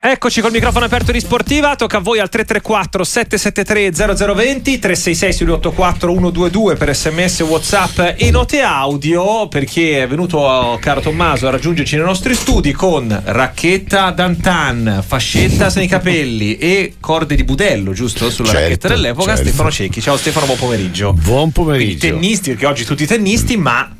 Eccoci col microfono aperto di Sportiva, tocca a voi al 334 773 0020 366 684 122 per sms, whatsapp e note audio perché è venuto caro Tommaso a raggiungerci nei nostri studi con racchetta d'antan, fascetta nei capelli e corde di budello, giusto? Sulla Certo, racchetta dell'epoca, certo. Stefano Cecchi. Ciao Stefano, buon pomeriggio. Buon Quindi pomeriggio. tennisti, perché oggi tutti tennisti, ma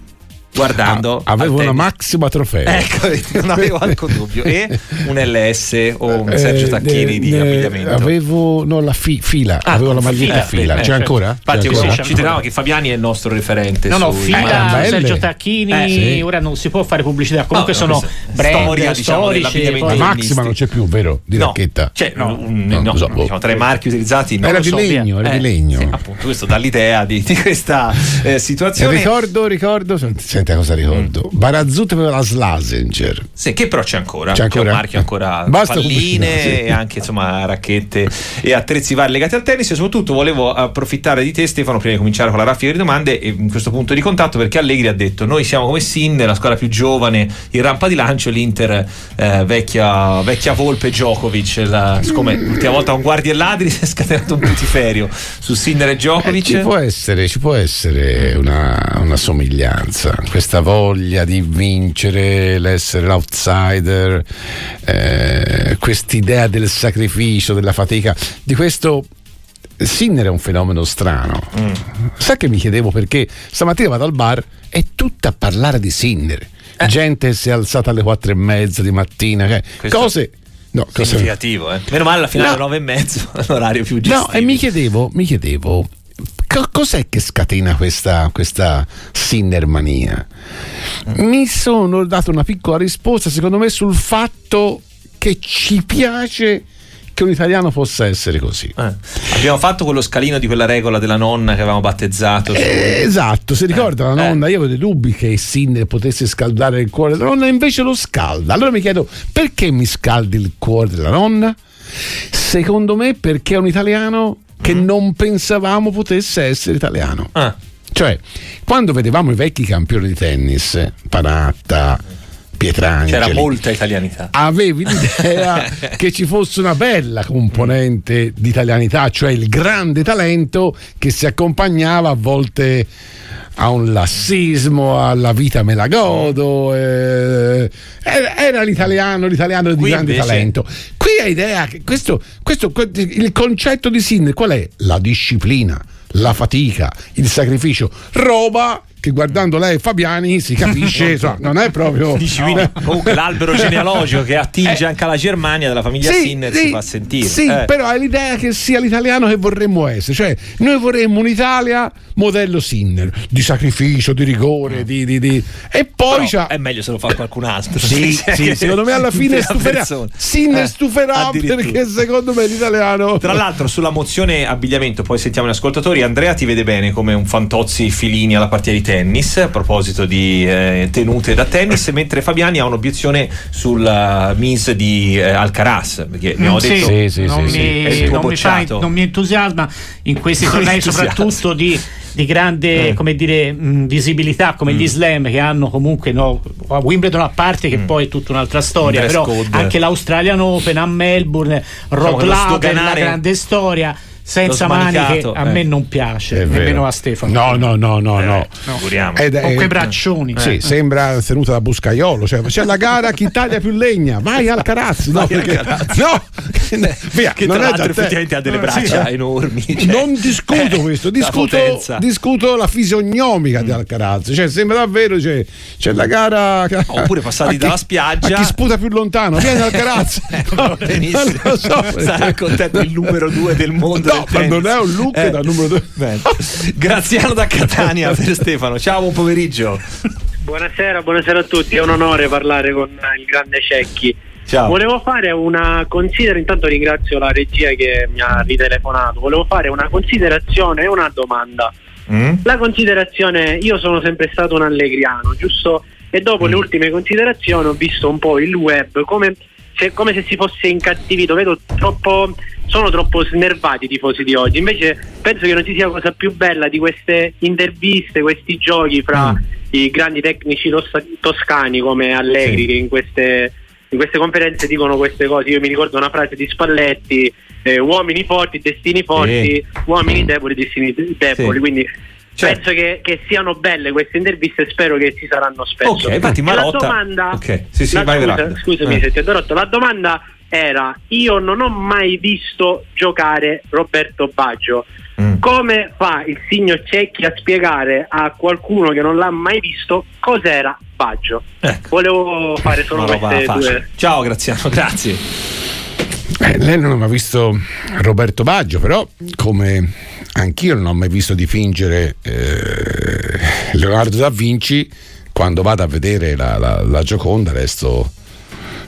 guardando... Ah, avevo una maxima trofeo. Ecco, non avevo alcun dubbio. E un LS o un Sergio Eh, Tacchini di ne- abbigliamento. Avevo no, la fi- fila, Ah, avevo la maglietta fila, fila. bene, C'è eh, ancora? Infatti, C'è io ancora? ci teniamo che Fabiani è il nostro referente. No, no, sui- fila belle. Sergio Tacchini, Eh, sì. ora non si può fare pubblicità, comunque No, sono brand storia, diciamo, storici. dell'abbigliamento poi- maxima non c'è più, vero? Di No, racchetta. Cioè, No. un- No, no, lo so, no, diciamo, tra i marchi utilizzati Era di legno, era Eh, di legno. appunto, questo dà l'idea di, questa eh, situazione. ricordo, ricordo, senti cosa ricordo. Barazzuto aveva la Slazenger. Sì, che però c'è ancora. C'è ancora? un marchio ancora Basta palline sì. e anche insomma racchette e attrezzi vari legati al tennis e soprattutto volevo approfittare di te Stefano prima di cominciare con la raffica di domande e in questo punto di contatto perché Allegri ha detto noi siamo come Sin, la squadra più giovane, in rampa di lancio l'Inter eh, vecchia, vecchia Volpe Djokovic, la, siccome l'ultima volta con guardie e ladri si è scatenato un putiferio su Sinner e Eh, Djokovic. ci può essere, ci può essere una, una somiglianza, questa voglia di vincere, l'essere l'outsider, eh, quest'idea del sacrificio, della fatica, di questo Sinner è un fenomeno strano. Mm. Sai che mi chiedevo perché stamattina vado al bar e tutta a parlare di Sinner. Eh. Gente si è alzata alle quattro e mezza di mattina, Questo- cose. No, significativo, eh. Meno male alla finale No. alle nove e mezzo, l'orario più No, gestibile. e mi chiedevo, mi chiedevo cos'è che scatena questa, questa Sinnermania? Mi sono dato una piccola risposta, secondo me, sul fatto che ci piace che un italiano possa essere così. Eh, Abbiamo fatto quello scalino di quella regola della nonna che avevamo battezzato. Eh, esatto, si ricorda la eh. nonna, io avevo dei dubbi che Sinner potesse scaldare il cuore della nonna, invece lo scalda. Allora mi chiedo perché mi scaldi il cuore della nonna? Secondo me perché è un italiano che Mm. non pensavamo potesse essere italiano. Ah, Cioè, quando vedevamo i vecchi campioni di tennis, Panatta, Pietrangeli, c'era molta italianità. avevi l'idea che ci fosse una bella componente di italianità, cioè il grande talento che si accompagnava a volte a un lassismo, alla vita me la godo. eh, era, l'italiano, l'italiano di Qui grande invece- talento. Hai idea che questo, questo- que- il concetto di Sinner qual è? La disciplina, la fatica, il sacrificio, roba che guardando lei e Fabiani si capisce, insomma, non è proprio Dici, quindi, comunque l'albero genealogico che attinge Eh. anche alla Germania della famiglia Sinner si fa sentire. Sì, Eh. però hai l'idea che sia l'italiano che vorremmo essere. Cioè, noi vorremmo un'Italia modello Sinner, di sacrificio, di rigore, di, di- di- E poi Però è meglio se lo fa qualcun altro. Sì, Cioè, sì, secondo me alla fine stuferà. persona. Sinner Eh, stuferà perché secondo me l'italiano. Tra l'altro, sulla mozione abbigliamento, poi sentiamo gli ascoltatori. Andrea ti vede bene come un fantozzi filini alla partita di tennis. A proposito di eh, tenute da tennis, mentre Fabiani ha un'obiezione sulla Miss di eh, Alcaraz. Perché mi ho Mm, sì, detto. Sì, sì, non, sì, mi, sì. Tuo non mi fa- non mi entusiasma in questi tornei, soprattutto di, di grande Eh. come dire, mh, visibilità come Mm. gli slam che hanno comunque no, a Wimbledon a parte che Mm. poi è tutta un'altra storia, però code. anche l'Australian Open a Melbourne, Diciamo Rod lo Laver, la grande storia senza maniche a eh. me non piace, È nemmeno vero. a Stefano. No, no, no, no, no. Eh, figuriamo. Ed è- Con quei eh, braccioni. Sì, Eh. sembra tenuta da Buscaiolo. Cioè, c'è la gara chi taglia più legna. Vai al carazzo. No, Vai al perché, Alcaraz. no, via, che non tra è l'altro effettivamente ha delle Eh, braccia sì. enormi. cioè, non discuto eh, questo, la discuto, potenza. discuto la fisionomica di Alcaraz. Cioè, sembra davvero cioè, c'è la gara. Oppure passati chi- dalla spiaggia. Chi sputa più lontano, vieni Alcaraz. Va benissimo. Sarà contento il numero due del mondo. No, ma non è un look Eh. da numero due. Bene. Graziano da Catania per Stefano. Ciao, buon pomeriggio. Buonasera, buonasera a tutti, è un onore parlare con il grande Cecchi. Ciao. Volevo fare una considerazione, intanto ringrazio la regia che mi ha ritelefonato, volevo fare una considerazione e una domanda. Mm? La considerazione, io sono sempre stato un allegriano, giusto? E dopo le ultime considerazioni ho visto un po' il web come se, come se si fosse incattivito, vedo troppo, sono troppo snervati i tifosi di oggi, invece penso che non ci sia cosa più bella di queste interviste, questi giochi fra Mm. i grandi tecnici tos- toscani come Allegri Sì. che in queste in queste conferenze dicono queste cose. Io mi ricordo una frase di Spalletti: eh, uomini forti, destini forti, uomini deboli, destini de- deboli. Sì. Quindi Certo. penso che, che siano belle queste interviste e spero che ci saranno spesso. Ok, infatti Marotta- la domanda, ok, sì, sì, la- vai, scusa- scusami Eh. se ti ho interrotto, la domanda era: io non ho mai visto giocare Roberto Baggio. Mm. Come fa il signor Cecchi a spiegare a qualcuno che non l'ha mai visto cos'era Baggio? Ecco. Volevo fare solo queste due. Ciao Graziano, grazie. Eh, lei non ha mai visto Roberto Baggio, però come anch'io non ho mai visto dipingere eh, Leonardo da Vinci, quando vado a vedere la, la- la Gioconda resto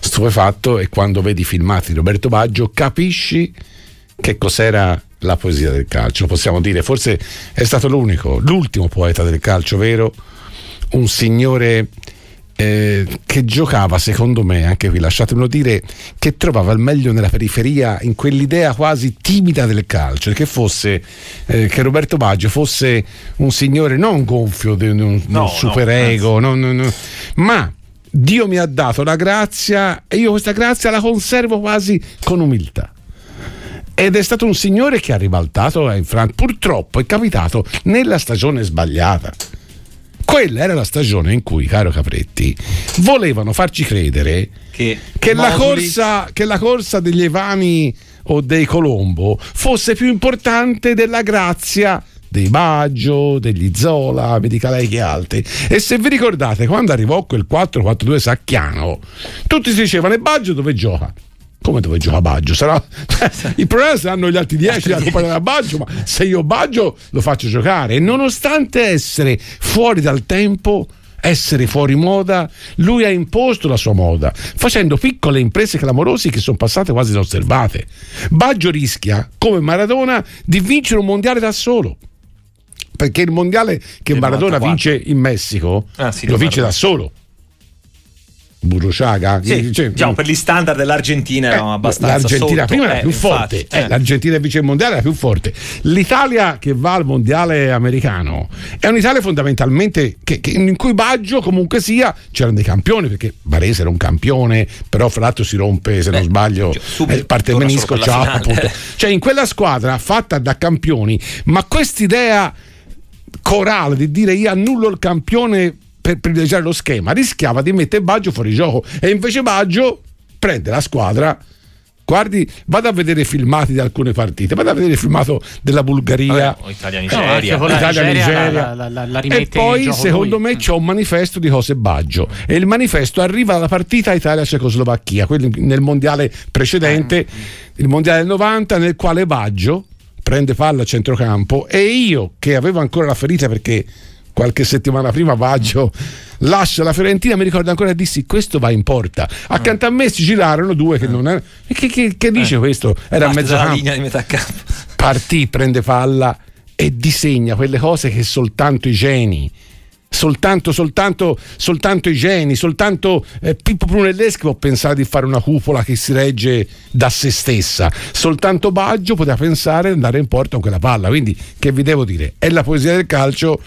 stupefatto e quando vedi i filmati di Roberto Baggio capisci che cos'era la poesia del calcio. Possiamo dire, forse è stato l'unico, l'ultimo poeta del calcio vero, un signore eh, che giocava, secondo me, anche qui lasciatemelo dire, che trovava il meglio nella periferia, in quell'idea quasi timida del calcio, che fosse eh, che Roberto Baggio fosse un signore non gonfio di un, un No, no, superego, no, no, no, ma Dio mi ha dato la grazia e io questa grazia la conservo quasi con umiltà. Ed è stato un signore che ha ribaltato in Francia. Purtroppo è capitato nella stagione sbagliata. Quella era la stagione in cui, caro Capretti, volevano farci credere Che, che la, corsa, che la corsa degli Evani o dei Colombo fosse più importante della grazia dei Baggio, degli Zola, mi dica lei che altri. E se vi ricordate, quando arrivò quel 4-4-2 sacchiano, tutti si dicevano: e Baggio dove gioca? Come dove gioca Baggio? Sarà... Il problema saranno gli altri 10 da accompagnare a Baggio, ma se io Baggio lo faccio giocare. E nonostante essere fuori dal tempo, essere fuori moda, lui ha imposto la sua moda, facendo piccole imprese clamorose che sono passate quasi inosservate. Baggio rischia, come Maradona, di vincere un mondiale da solo. Perché il mondiale che Maradona 94. vince in Messico Ah, sì, lo vince da solo. Burro Ciaga? Sì, Cioè, diciamo, per gli standard dell'Argentina erano eh, abbastanza L'Argentina sotto. prima era Eh, più infatti, forte, eh. eh, l'Argentina vince il mondiale era più forte. L'Italia che va al mondiale americano è un'Italia fondamentalmente che- che- in cui Baggio comunque sia c'erano dei campioni perché Varese era un campione, però fra l'altro si rompe se non Beh, sbaglio subito eh, parte il menisco, ciao. Cioè in quella squadra fatta da campioni, ma quest'idea corale di dire io annullo il campione per privilegiare lo schema rischiava di mettere Baggio fuori gioco e invece Baggio prende la squadra guardi vado a vedere i filmati di alcune partite vado a vedere il filmato della Bulgaria Vabbè, o Italia No, Nigeria. anche con la Italia, Nigeria Nigeria. la- la- la- la e poi secondo lui. me c'è un manifesto di cose Baggio e il manifesto arriva dalla partita Italia-Cecoslovacchia nel mondiale precedente il mondiale del 90 nel quale Baggio prende palla a centrocampo e io che avevo ancora la ferita perché qualche settimana prima Baggio lascia la Fiorentina mi ricordo ancora dissi questo va in porta. Accanto a me si girarono due che non erano che, che- che dice questo? Era a campo. linea di metà campo. partì, prende palla e disegna quelle cose che soltanto i geni, soltanto, soltanto, soltanto i geni, soltanto eh, Pippo Brunelleschi può pensare di fare una cupola che si regge da se stessa, soltanto Baggio poteva pensare di andare in porta con quella palla. Quindi, che vi devo dire? È la poesia del calcio,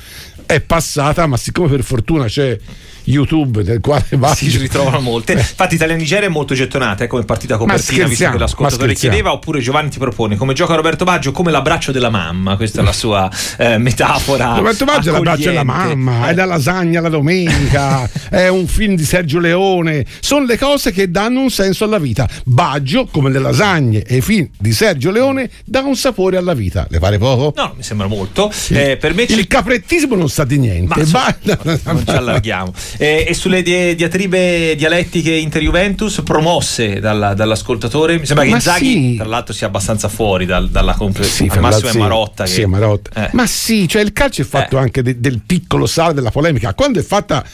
è passata, ma siccome per fortuna c'è YouTube del quale Si ritrovano molte. Infatti, Italia Nigeria è molto gettonata eh, come partita copertina, visto che l'ascoltatore chiedeva. Oppure Giovanni ti propone come gioca Roberto Baggio come l'abbraccio della mamma. Questa è la sua eh, metafora. Roberto Baggio è l'abbraccio della mamma, Eh. è la lasagna la domenica, è un film di Sergio Leone, sono le cose che danno un senso alla vita. Baggio, come le lasagne e i film di Sergio Leone, dà un sapore alla vita. Le pare poco? No, mi sembra molto. Eh, per me Il caprettismo non sa di niente. Ma Ba- non ci allarghiamo. Eh, e sulle di- diatribe dialettiche inter-Juventus promosse dalla- dall'ascoltatore, mi sembra che Ma Inzaghi, sì. tra l'altro, sia abbastanza fuori dal- dalla compre- Sì, massimo è sì. Marotta. Che, Sì, è Marotta. Eh. Ma sì, cioè il calcio è fatto Eh. anche de- del piccolo sale della polemica. Quando è fatta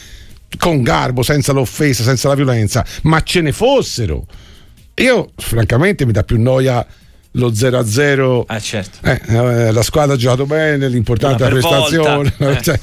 con garbo, senza l'offesa, senza la violenza, ma ce ne fossero. Io, francamente, mi dà più noia lo 0-0. Ah, certo. Eh, eh, la squadra ha giocato bene, l'importante è la prestazione. volta, eh. Cioè,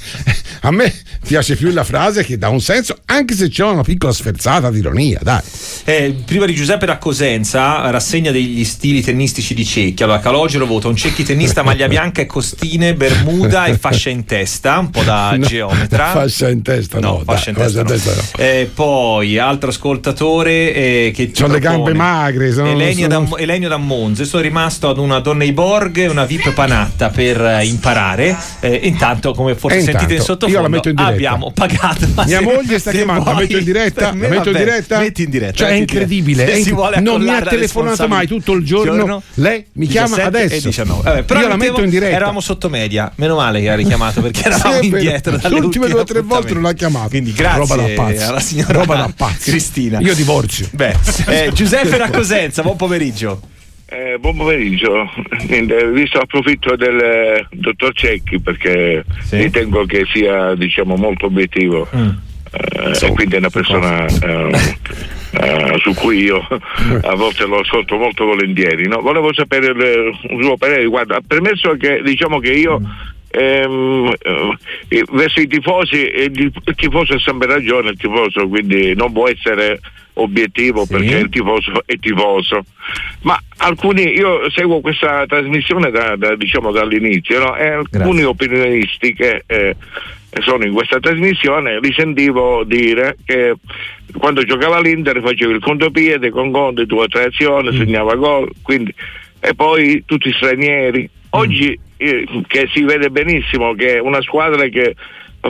a me piace più la frase che dà un senso, anche se c'è una piccola sferzata di ironia, dai. Eh, prima di Giuseppe da Cosenza, rassegna degli stili tennistici di Cecchi. Allora, Calogero vota un Cecchi tennista, maglia bianca e costine, bermuda e fascia in testa, un po' da No, geometra. Fascia in testa, no. fascia in dai, testa, no. fascia in testa no. Eh, poi, altro ascoltatore che ci C'ho le propone- gambe magre, sono- Elenio, sono- da, Elenio da Monza. Sono rimasto ad una donna Borg e una VIP panatta per eh, imparare. Eh, intanto, come forse E sentite in intanto, sottofondo, io la metto in abbiamo pagato. Mia se- moglie sta chiamando, la vuoi- metto in diretta? me La metto in va bene. diretta? Metti in diretta. Cioè, è in incredibile, è inc- non mi ha la telefonato mai tutto il giorno. Lei mi chiama 17 adesso. 19. Vabbè, però Io la metto in diretta. Eravamo sotto media. Meno male che ha richiamato perché eravamo Sì, indietro. Le ultime due o tre volte non l'ha chiamato. Quindi grazie Roba da pazzi. alla signora Roba da pazzi. Cristina. Io divorzio. Beh, eh, Giuseppe Raccosenza, buon pomeriggio. Eh, buon pomeriggio, visto approfitto del eh, dottor Cecchi perché Sì. ritengo che sia diciamo, molto obiettivo Mm. eh, e quindi è una persona eh, eh, su cui io a volte lo ascolto molto volentieri. no? Volevo sapere il- un suo parere riguardo, permesso che diciamo che io ehm, eh, verso i tifosi il, il tifoso ha sempre ragione, il tifoso quindi non può essere obiettivo Sì. perché il tifoso è tifoso. Ma alcuni io seguo questa trasmissione da, da, diciamo dall'inizio no? e alcuni opinionisti che eh, sono in questa trasmissione li sentivo dire che quando giocava l'Inter faceva il contropiede con Conte due o tre azioni segnava gol quindi e poi tutti stranieri. Oggi eh, che si vede benissimo che è una squadra che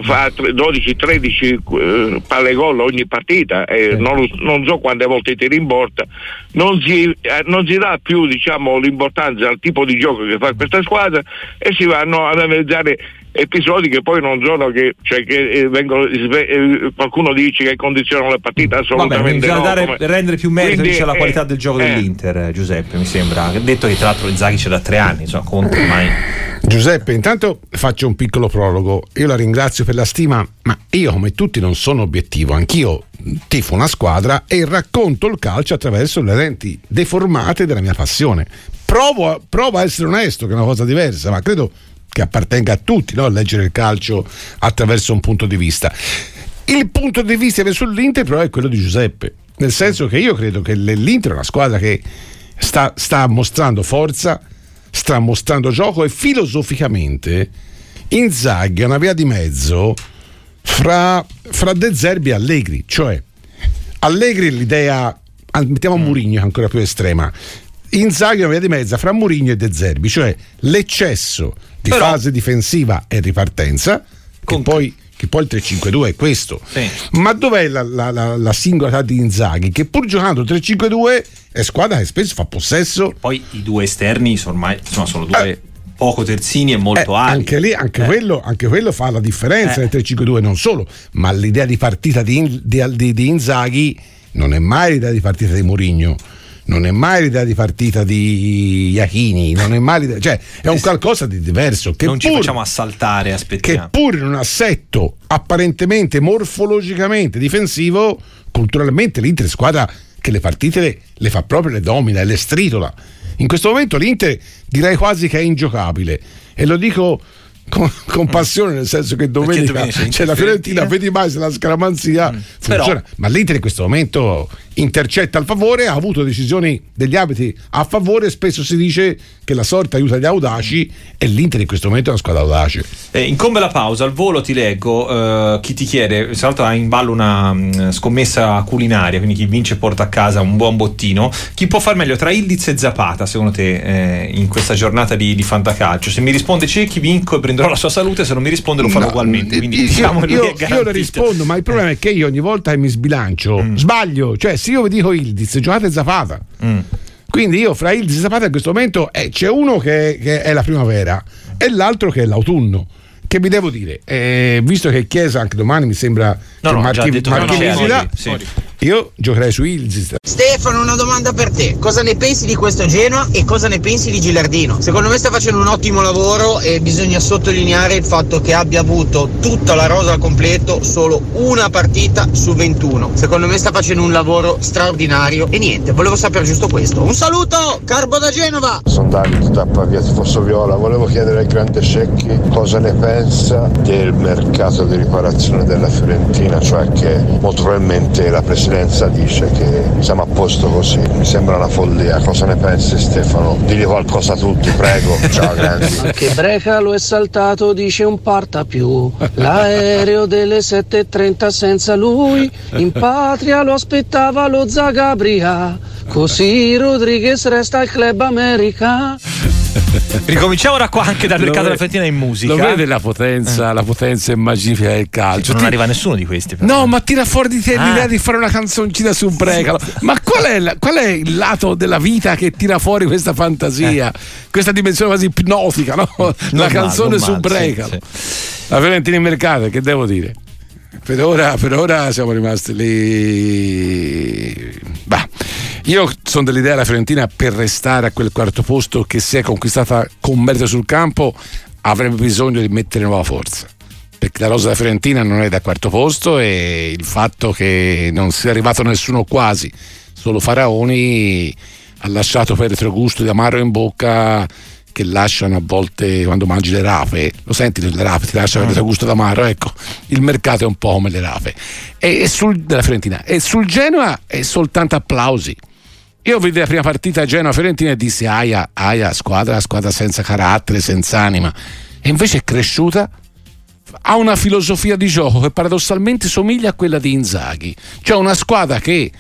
fa 12-13 eh, palle gol ogni partita e non, non so quante volte tiri in porta non si, eh, non si dà più diciamo, l'importanza al tipo di gioco che fa questa squadra e si vanno ad analizzare episodi che poi non sono che, cioè che eh, vengono eh, qualcuno dice che condizionano la partita Vabbè, assolutamente bisogna no, dare, come- rendere più merito Quindi, alla eh, qualità del gioco eh, dell'Inter, eh, Giuseppe, mi sembra. Detto che tra l'altro Inzaghi c'è da tre anni, insomma, Conte ormai. Giuseppe, intanto faccio un piccolo prologo. Io la ringrazio per la stima, ma io come tutti non sono obiettivo, anch'io tifo una squadra e racconto il calcio attraverso le lenti deformate della mia passione. Provo a, provo a essere onesto, che è una cosa diversa, ma credo che appartenga a tutti no? leggere il calcio attraverso un punto di vista. Il punto di vista verso l'Inter però è quello di Giuseppe, nel senso che io credo che l'Inter è una squadra che sta, sta mostrando forza, sta mostrando gioco e filosoficamente Inzaghi è una via di mezzo fra, fra De Zerbi e Allegri, cioè Allegri l'idea, ah, mettiamo che è ancora più estrema, Inzaghi è una via di mezzo fra Mourinho e De Zerbi, cioè l'eccesso di Però- fase difensiva e ripartenza, che Con- poi, che poi il 3-5-2 è questo. Sì. Ma dov'è la, la, la, la singolarità di Inzaghi? Che pur giocando 3-5-2 è squadra che spesso fa possesso Poi i due esterni sono ormai insomma, sono due Eh. poco terzini e molto Eh, alti. anche lì, anche, Eh. quello, anche quello fa la differenza Eh. nel 3-5-2, non solo, ma l'idea di partita di, di, di- di Inzaghi non è mai l'idea di partita di Mourinho. Non è mai l'idea di partita di Iachini, non è mai l'idea, cioè è un qualcosa di diverso che non ci pur, facciamo assaltare, che aspettiamo. pur in un assetto apparentemente morfologicamente difensivo, culturalmente l'Inter è squadra che le partite le, le fa proprio, le domina e le stritola. In questo momento l'Inter direi quasi che è ingiocabile e lo dico con, con passione nel senso che domenica domenica c'è la Fiorentina, vedi mai se la scaramanzia funziona. Però- Ma l'Inter in questo momento intercetta al favore, ha avuto decisioni degli abiti a favore, spesso si dice che la sorte aiuta gli audaci e l'Inter in questo momento è una squadra audace. Eh, incombe la pausa, al volo ti leggo eh, chi ti chiede, tra l'altro ha in ballo una mh, scommessa culinaria, quindi chi vince porta a casa un buon bottino. Chi può far meglio tra Ildiz e Zapata, secondo te, eh, in questa giornata di, di fantacalcio? Se mi risponde Cecchi vinco e prenderò la sua salute, se non mi risponde lo farò No, ugualmente. Quindi io, diciamo che io- io le rispondo, ma il problema è che io ogni volta che mi sbilancio Mm. sbaglio. Cioè, se io vi dico Ildiz, giocate Zapata. Mm. Quindi io fra Ildiz e Zapata in questo momento eh, c'è uno che, che è la primavera e l'altro che è l'autunno. Che vi devo dire? Eh, visto che Chiesa anche domani mi sembra No, che no, marchi, già detto che marchi non c'è visita, oggi, sì. Io giocherei su Ilzis. Stefano, una domanda per te. Cosa ne pensi di questo Genoa e cosa ne pensi di Gilardino? Secondo me sta facendo un ottimo lavoro e bisogna sottolineare il fatto che abbia avuto tutta la rosa al completo solo una partita su 21. Secondo me sta facendo un lavoro straordinario e niente, volevo sapere giusto questo. Un saluto, Carbo da Genova! Sono Davide Tappa Via Tifoso Viola, volevo chiedere al grande Secchi cosa ne pensa del mercato di riparazione della Fiorentina, cioè che molto probabilmente la presidenza dice che siamo a posto così, mi sembra una follia, cosa ne pensi Stefano? Digli qualcosa a tutti, prego, ciao grandi. Che Brecalo è saltato, dice un parta più. L'aereo delle 7.30 senza lui, in patria lo aspettava lo Zagabria. Così Rodriguez resta al club America. Ricominciamo da qua anche dal mercato della Fiorentina in musica. Lo vede la potenza, la potenza immaginifica del calcio. non Ti- arriva nessuno di questi. però. No, ma tira fuori di te Ah. l'idea di fare una canzoncina su Brecalo. Ma qual è, la- qual è il lato della vita che tira fuori questa fantasia, questa dimensione quasi ipnotica, no? la male, canzone su male, Brecalo. sì, La Fiorentina in mercato, che devo dire? Per ora, per ora siamo rimasti lì. Bah. Io sono dell'idea la Fiorentina per restare a quel quarto posto che si è conquistata con merito sul campo avrebbe bisogno di mettere nuova forza. Perché la rosa della Fiorentina non è da quarto posto e il fatto che non sia arrivato nessuno quasi, solo Faraoni, ha lasciato per retrogusto di amaro in bocca che lasciano a volte quando mangi le rape, lo senti le rape, ti lasciano il retrogusto d'amaro, ecco, il mercato è un po' come le rape. E, e sul, della Fiorentina. E sul Genoa è soltanto applausi. Io vidi la prima partita Genoa-Fiorentina e dissi aia, aia, squadra, squadra senza carattere, senza anima. E invece è cresciuta, ha una filosofia di gioco che paradossalmente somiglia a quella di Inzaghi. Cioè una squadra che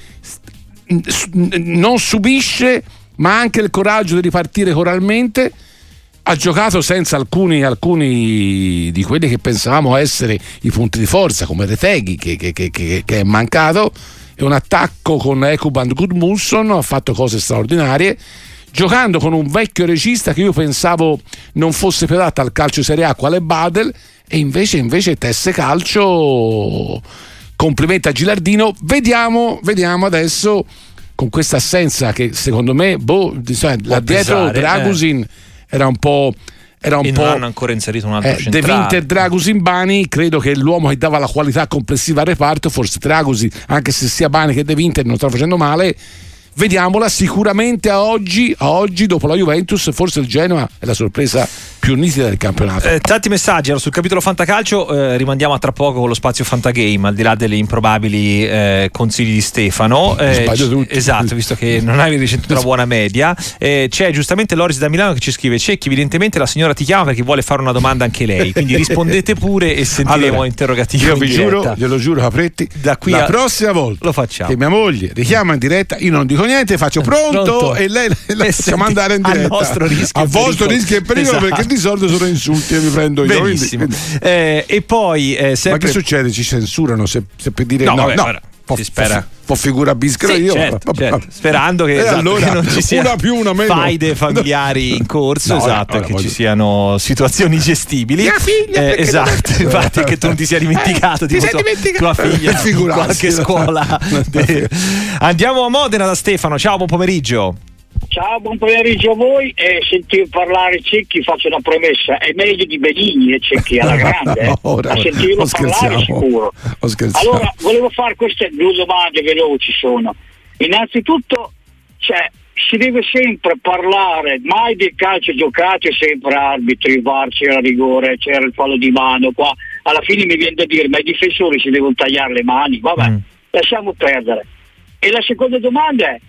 non subisce, ma ha anche il coraggio di ripartire coralmente. Ha giocato senza alcuni, alcuni di quelli che pensavamo essere i punti di forza, come Reteghi, che- che- che- che è mancato. E un attacco con Ekuban Gudmundsson ha fatto cose straordinarie giocando con un vecchio regista che io pensavo non fosse più adatto al calcio Serie A quale Badel e invece, invece tesse calcio. Complimenti a Gilardino. Vediamo, vediamo adesso con questa assenza che secondo me boh, là dietro pesare, Dragusin era un po' era un e po' non hanno ancora inserito un altro eh, De centrale. Winter Dragusin Bani credo che l'uomo che dava la qualità complessiva al reparto forse Dragusin anche se sia Bani che De Winter non sta facendo male vediamola sicuramente a oggi a oggi dopo la Juventus forse il Genoa è la sorpresa più nitida del campionato Eh, tanti messaggi allora, sul capitolo Fantacalcio eh, rimandiamo a tra poco con lo spazio Fantagame al di là delle improbabili eh, consigli di Stefano Eh, Sbaglio tutti. esatto visto che non hai ricevuto una buona media Eh, c'è giustamente Loris da Milano che ci scrive Cecchi evidentemente la signora ti chiama perché vuole fare una domanda anche lei quindi rispondete pure e sentiremo Allora, interrogativi io vi giuro, glielo giuro Capretti, Da qui la prossima volta lo facciamo. che mia moglie richiama in diretta, io non dico niente, faccio pronto, Pronto. e lei la senti, andare in a diretta. nostro rischio a vostro rischio e pericolo Esatto. perché di solito sono insulti e mi prendo io. benissimo quindi- Eh, e poi eh, Ma sempre che succede? Ci censurano se, se per dire No, no, vabbè, no. Può- si spera. Può figura bischero Sì, io. certo, certo. sperando che, E esatto, allora, che non ci sia una più, una meno. faide familiari in corso, No, esatto, ora, che voglio- ci siano situazioni gestibili. Mia figlia, Eh, esatto, non- infatti che tu non ti sia dimenticato Eh, tipo ti sei tua- dimenticato? tua figlia in qualche scuola. De- Andiamo a Modena da Stefano, ciao, buon pomeriggio. Ciao, buon pomeriggio a voi e sentir parlare Cecchi faccio una promessa, è meglio di Benigni e Cecchi alla grande, eh. Ora, a sentirlo parlare sicuro. Allora, volevo fare queste due domande veloci sono. Innanzitutto, cioè, si deve sempre parlare, mai del calcio giocato, è sempre arbitri, VAR, c'era rigore, c'era il fallo di mano, qua alla fine mi viene da dire, ma i difensori si devono tagliare le mani, vabbè, Mm. lasciamo perdere. E la seconda domanda è,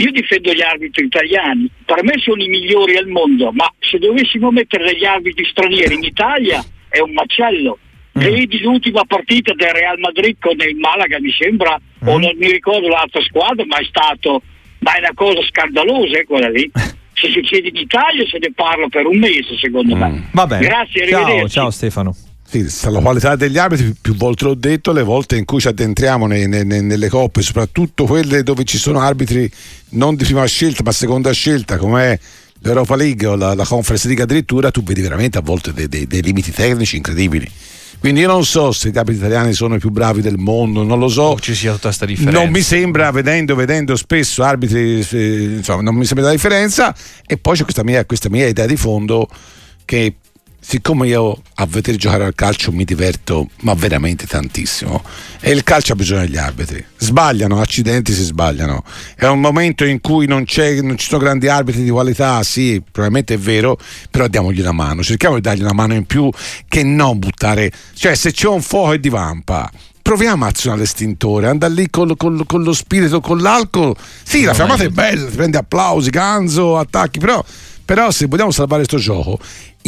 io difendo gli arbitri italiani, per me sono i migliori al mondo, ma se dovessimo mettere degli arbitri stranieri in Italia è un macello. Vedi l'ultima partita del Real Madrid con il Malaga, mi sembra, o non mi ricordo l'altra squadra, ma è stato, ma è una cosa scandalosa eh, quella lì. Se succede in Italia se ne parla per un mese, secondo me. Va bene. Grazie, ciao, ciao Stefano. Sì, la qualità degli arbitri, più volte l'ho detto, le volte in cui ci addentriamo nei- nei- nei- nelle coppe, soprattutto quelle dove ci sono arbitri non di prima scelta ma seconda scelta, come l'Europa League o la, la Conference League addirittura, tu vedi veramente a volte dei, dei- dei limiti tecnici incredibili. Quindi io non so se i arbitri italiani sono i più bravi del mondo, non lo so. O ci sia tutta questa differenza. Non mi sembra, vedendo, vedendo spesso arbitri, eh, insomma, non mi sembra la differenza. E poi c'è questa mia, questa mia idea di fondo che siccome io a vedere giocare al calcio mi diverto, ma veramente tantissimo, e il calcio ha bisogno degli arbitri. Sbagliano, accidenti si sbagliano. È un momento in cui non, non, ci sono grandi arbitri di qualità, sì, probabilmente è vero, però diamogli una mano, cerchiamo di dargli una mano in più che non buttare, cioè se c'è un fuoco e divampa proviamo a azionare l'estintore, andare lì con, con, con, lo spirito, con l'alcol. Sì, la fiammata è bella, ti prende applausi, ganzo, attacchi, però, però se vogliamo salvare questo gioco,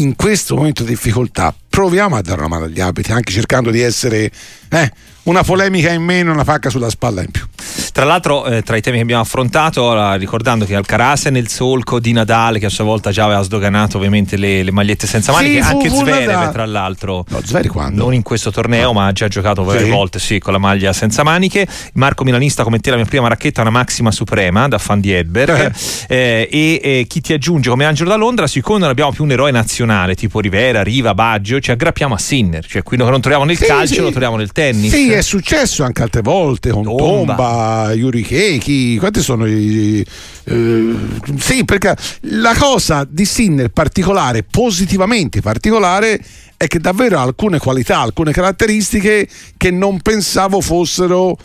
in questo momento di difficoltà proviamo a dare una mano agli abiti, anche cercando di essere eh, una polemica in meno, una pacca sulla spalla in più. Tra l'altro, eh, tra i temi che abbiamo affrontato, ricordando che Alcaraz è nel solco di Nadal, che a sua volta già aveva sdoganato ovviamente le, le magliette senza maniche, Sì, anche fu Zverev, tra l'altro. No, Zverev quando? Non in questo torneo, ma ha già giocato varie Sì. volte sì, con la maglia senza maniche. Marco Milanista come te la mia prima racchetta una Maxima Suprema da fan di Edberg. Eh, e eh, chi ti aggiunge come Angelo da Londra, siccome non abbiamo più un eroe nazionale tipo Rivera, Riva, Baggio, ci aggrappiamo a Sinner. Cioè quello che non troviamo nel Sì, calcio sì. lo troviamo nel tennis. Sì, è successo anche altre volte con Tomba. Tomba, Yuri Keiki, quanti sono i... eh, sì, perché la cosa di Sinner particolare, positivamente particolare, è che davvero ha alcune qualità, alcune caratteristiche che non pensavo fossero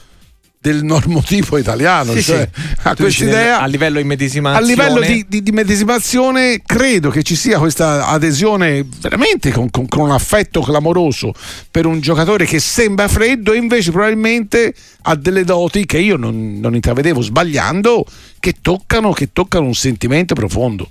del normotipo italiano. Sì, cioè, sì. ha Tu dici questa idea nel- a livello a livello di, di, di medesimazione credo che ci sia questa adesione veramente con, con- con un affetto clamoroso per un giocatore che sembra freddo e invece probabilmente ha delle doti che io non, non intravedevo sbagliando che toccano, che toccano un sentimento profondo.